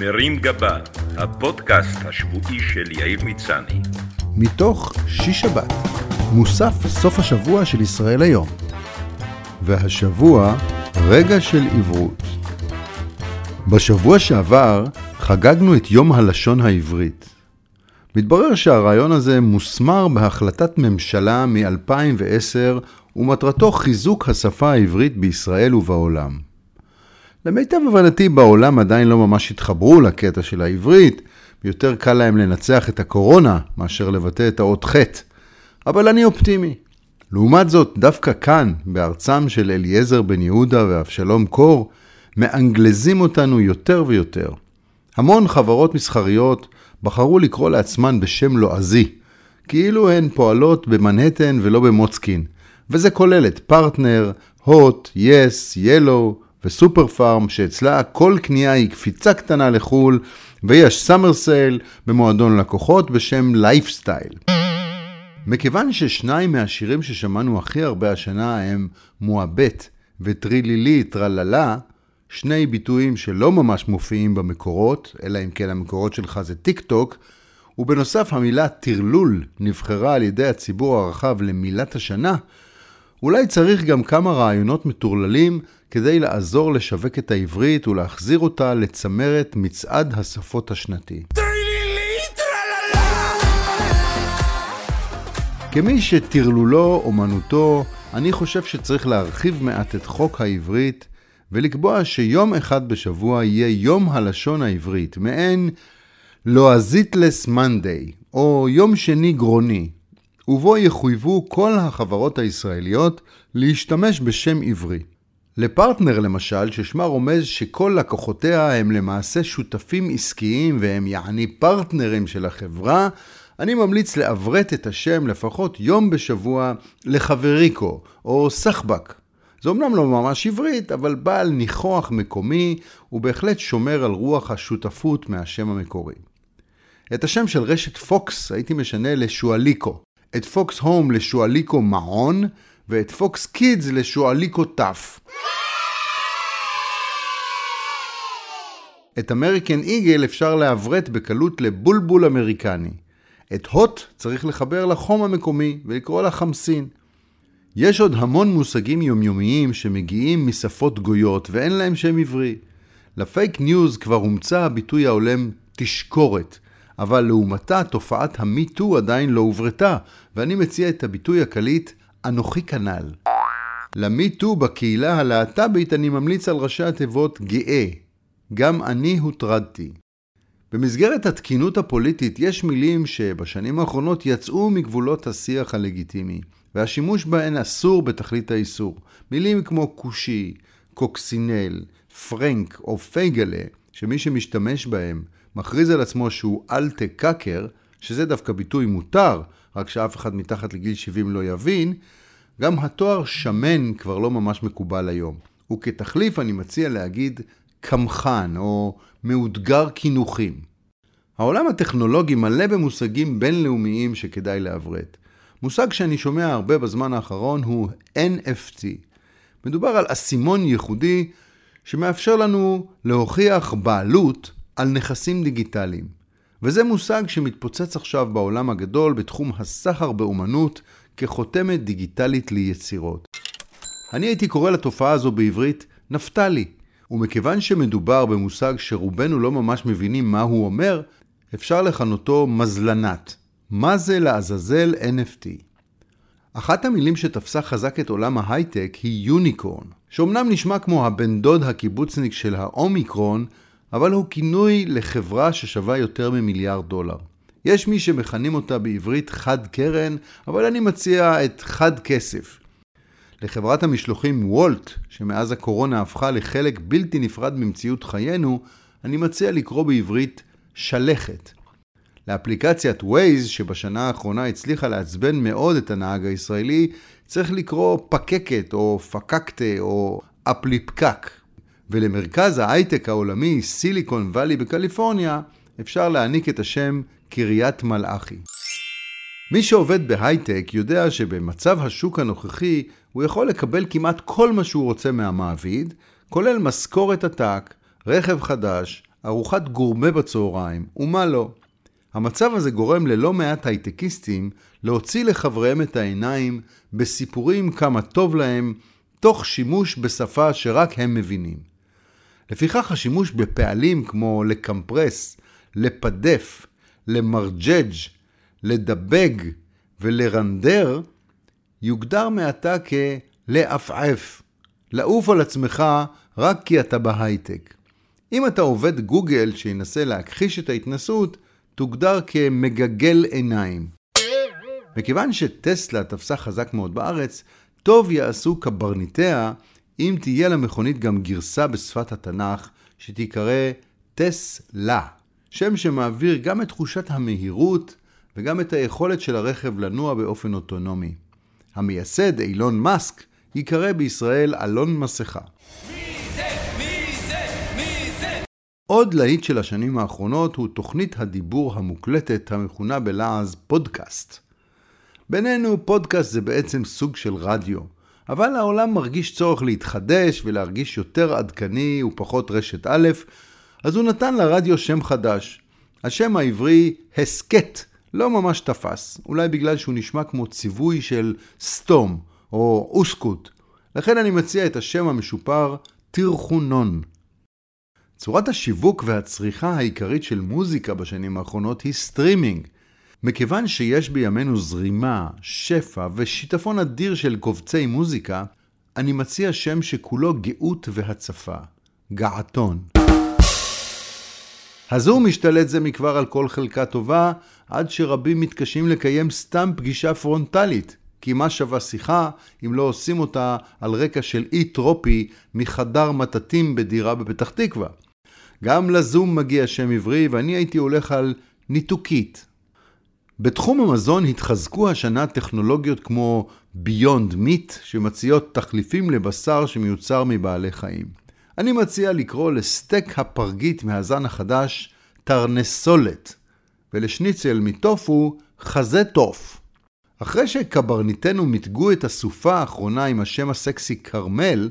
מרים גבה, הפודקאסט השבועי של יאיר מצני. מתוך שיש שבת, מוסף סוף השבוע של ישראל היום. והשבוע, רגע של עברות. בשבוע שעבר חגגנו את יום הלשון העברית. מתברר שהרעיון הזה מוסמר בהחלטת ממשלה מ-2010 ומטרתו חיזוק השפה העברית בישראל ובעולם. למיטב הבנתי בעולם עדיין לא ממש התחברו לקטע של העברית, יותר קל להם לנצח את הקורונה מאשר לבטא את האות ח', אבל אני אופטימי. לעומת זאת, דווקא כאן, בארצם של אליעזר בן יהודה ואבשלום קור, מאנגלזים אותנו יותר ויותר. המון חברות מסחריות בחרו לקרוא לעצמן בשם לועזי, כאילו הן פועלות במנהטן ולא במוצקין, וזה כולל את פרטנר, הוט, יס, ילו וסופר פארם, שאצלה כל קנייה היא קפיצה קטנה לחו"ל, ויש summer sale במועדון לקוחות בשם לייפסטייל. מכיוון ששניים מהשירים ששמענו הכי הרבה השנה הם מועבט וטרילילי טרללה, שני ביטויים שלא ממש מופיעים במקורות, אלא אם כן המקורות שלך זה טיק טוק, ובנוסף המילה טרלול נבחרה על ידי הציבור הרחב למילת השנה, אולי צריך גם כמה רעיונות מטורללים כדי לעזור לשווק את העברית ולהחזיר אותה לצמרת מצעד השפות השנתי. כמי שטרלולו אומנותו, אני חושב שצריך להרחיב מעט את חוק העברית ולקבוע שיום אחד בשבוע יהיה יום הלשון העברית, מעין לועזיטלס מנדי, או יום שני גרוני, ובו יחויבו כל החברות הישראליות להשתמש בשם עברי. לפרטנר למשל, ששמה רומז שכל לקוחותיה הם למעשה שותפים עסקיים והם יעני פרטנרים של החברה, אני ממליץ לעברת את השם לפחות יום בשבוע לחבריקו או סחבק. זה אמנם לא ממש עברית, אבל בעל ניחוח מקומי ובהחלט שומר על רוח השותפות מהשם המקורי. את השם של רשת פוקס הייתי משנה לשואליקו, את פוקס הום לשואליקו מעון, ואת פוקס קידס לשואליקו טף. את אמריקן איגל אפשר לעברת בקלות לבולבול אמריקני. את הוט צריך לחבר לחום המקומי ולקרוא לה חמסין. יש עוד המון מושגים יומיומיים שמגיעים משפות גויות ואין להם שם עברי. ל fake news כבר הומצא הביטוי ההולם תשקורת, אבל לעומתה תופעת ה MeToo עדיין לא עוברתה, ואני מציע את הביטוי הקליט אנוכי כנ"ל. ל MeToo בקהילה הלהט"בית אני ממליץ על ראשי התיבות גאה. גם אני הוטרדתי. במסגרת התקינות הפוליטית יש מילים שבשנים האחרונות יצאו מגבולות השיח הלגיטימי, והשימוש בהן אסור בתכלית האיסור. מילים כמו כושי, קוקסינל, פרנק או פייגלה, שמי שמשתמש בהם מכריז על עצמו שהוא אלטה קאקר, שזה דווקא ביטוי מותר, רק שאף אחד מתחת לגיל 70 לא יבין, גם התואר שמן כבר לא ממש מקובל היום. וכתחליף אני מציע להגיד קמחן או מאותגר קינוחים. העולם הטכנולוגי מלא במושגים בינלאומיים שכדאי לעברת. מושג שאני שומע הרבה בזמן האחרון הוא NFT. מדובר על אסימון ייחודי שמאפשר לנו להוכיח בעלות על נכסים דיגיטליים. וזה מושג שמתפוצץ עכשיו בעולם הגדול בתחום הסחר באומנות כחותמת דיגיטלית ליצירות. אני הייתי קורא לתופעה הזו בעברית נפתלי, ומכיוון שמדובר במושג שרובנו לא ממש מבינים מה הוא אומר, אפשר לכנותו מזלנת. מה זה לעזאזל NFT? אחת המילים שתפסה חזק את עולם ההייטק היא יוניקורן, שאומנם נשמע כמו הבן דוד הקיבוצניק של האומיקרון, אבל הוא כינוי לחברה ששווה יותר ממיליארד דולר. יש מי שמכנים אותה בעברית חד קרן, אבל אני מציע את חד כסף. לחברת המשלוחים וולט, שמאז הקורונה הפכה לחלק בלתי נפרד ממציאות חיינו, אני מציע לקרוא בעברית שלכת. לאפליקציית Waze, שבשנה האחרונה הצליחה לעצבן מאוד את הנהג הישראלי, צריך לקרוא פקקת או פקקטה או אפליפקק. ולמרכז ההייטק העולמי, סיליקון וואלי בקליפורניה, אפשר להעניק את השם קריית מלאכי. מי שעובד בהייטק יודע שבמצב השוק הנוכחי הוא יכול לקבל כמעט כל מה שהוא רוצה מהמעביד, כולל משכורת עתק, רכב חדש, ארוחת גורמה בצהריים, ומה לא. המצב הזה גורם ללא מעט הייטקיסטים להוציא לחבריהם את העיניים בסיפורים כמה טוב להם, תוך שימוש בשפה שרק הם מבינים. לפיכך השימוש בפעלים כמו לקמפרס, לפדף, למרג'ג', לדבג ולרנדר יוגדר מעתה כלעפעף, לעוף על עצמך רק כי אתה בהייטק. אם אתה עובד גוגל שינסה להכחיש את ההתנסות, תוגדר כמגגל עיניים. מכיוון שטסלה תפסה חזק מאוד בארץ, טוב יעשו קברניטיה אם תהיה למכונית גם גרסה בשפת התנ"ך שתיקרא טסלה, שם שמעביר גם את תחושת המהירות וגם את היכולת של הרכב לנוע באופן אוטונומי. המייסד, אילון מאסק, ייקרא בישראל אלון מסכה. עוד להיט של השנים האחרונות הוא תוכנית הדיבור המוקלטת המכונה בלעז פודקאסט. בינינו, פודקאסט זה בעצם סוג של רדיו, אבל העולם מרגיש צורך להתחדש ולהרגיש יותר עדכני ופחות רשת א', אז הוא נתן לרדיו שם חדש. השם העברי, הסכת, לא ממש תפס, אולי בגלל שהוא נשמע כמו ציווי של סתום או או שקוט. לכן אני מציע את השם המשופר תרחונון. צורת השיווק והצריכה העיקרית של מוזיקה בשנים האחרונות היא סטרימינג. מכיוון שיש בימינו זרימה, שפע ושיטפון אדיר של קובצי מוזיקה, אני מציע שם שכולו גאות והצפה, געתון. הזום משתלט זה מכבר על כל חלקה טובה, עד שרבים מתקשים לקיים סתם פגישה פרונטלית, כי מה שווה שיחה אם לא עושים אותה על רקע של אי טרופי מחדר מטטים בדירה בפתח תקווה. גם לזום מגיע שם עברי ואני הייתי הולך על ניתוקית. בתחום המזון התחזקו השנה טכנולוגיות כמו ביונד מיט שמציעות תחליפים לבשר שמיוצר מבעלי חיים. אני מציע לקרוא לסטייק הפרגית מהזן החדש תרנסולת ולשניצל מטופו חזה טוף. אחרי שקברניטינו מיתגו את הסופה האחרונה עם השם הסקסי כרמל,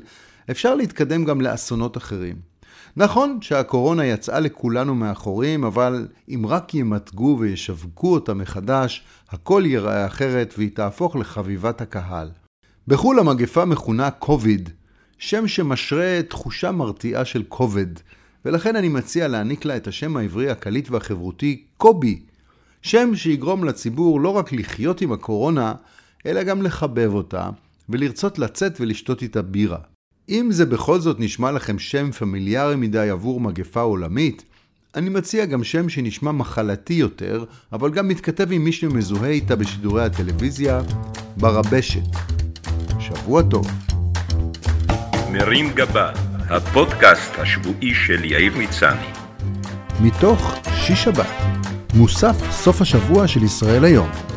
אפשר להתקדם גם לאסונות אחרים. נכון שהקורונה יצאה לכולנו מאחורים, אבל אם רק ימתגו וישווקו אותה מחדש, הכל ייראה אחרת והיא תהפוך לחביבת הקהל. בחו"ל המגפה מכונה קוביד, שם שמשרה תחושה מרתיעה של כובד, ולכן אני מציע להעניק לה את השם העברי הקליט והחברותי קובי, שם שיגרום לציבור לא רק לחיות עם הקורונה, אלא גם לחבב אותה, ולרצות לצאת ולשתות איתה בירה. אם זה בכל זאת נשמע לכם שם פמיליארי מדי עבור מגפה עולמית, אני מציע גם שם שנשמע מחלתי יותר, אבל גם מתכתב עם מי שמזוהה איתה בשידורי הטלוויזיה, ברבשת. שבוע טוב. מרים גבה, הפודקאסט השבועי של יאיר מצני. מתוך שיש שבת, מוסף סוף השבוע של ישראל היום.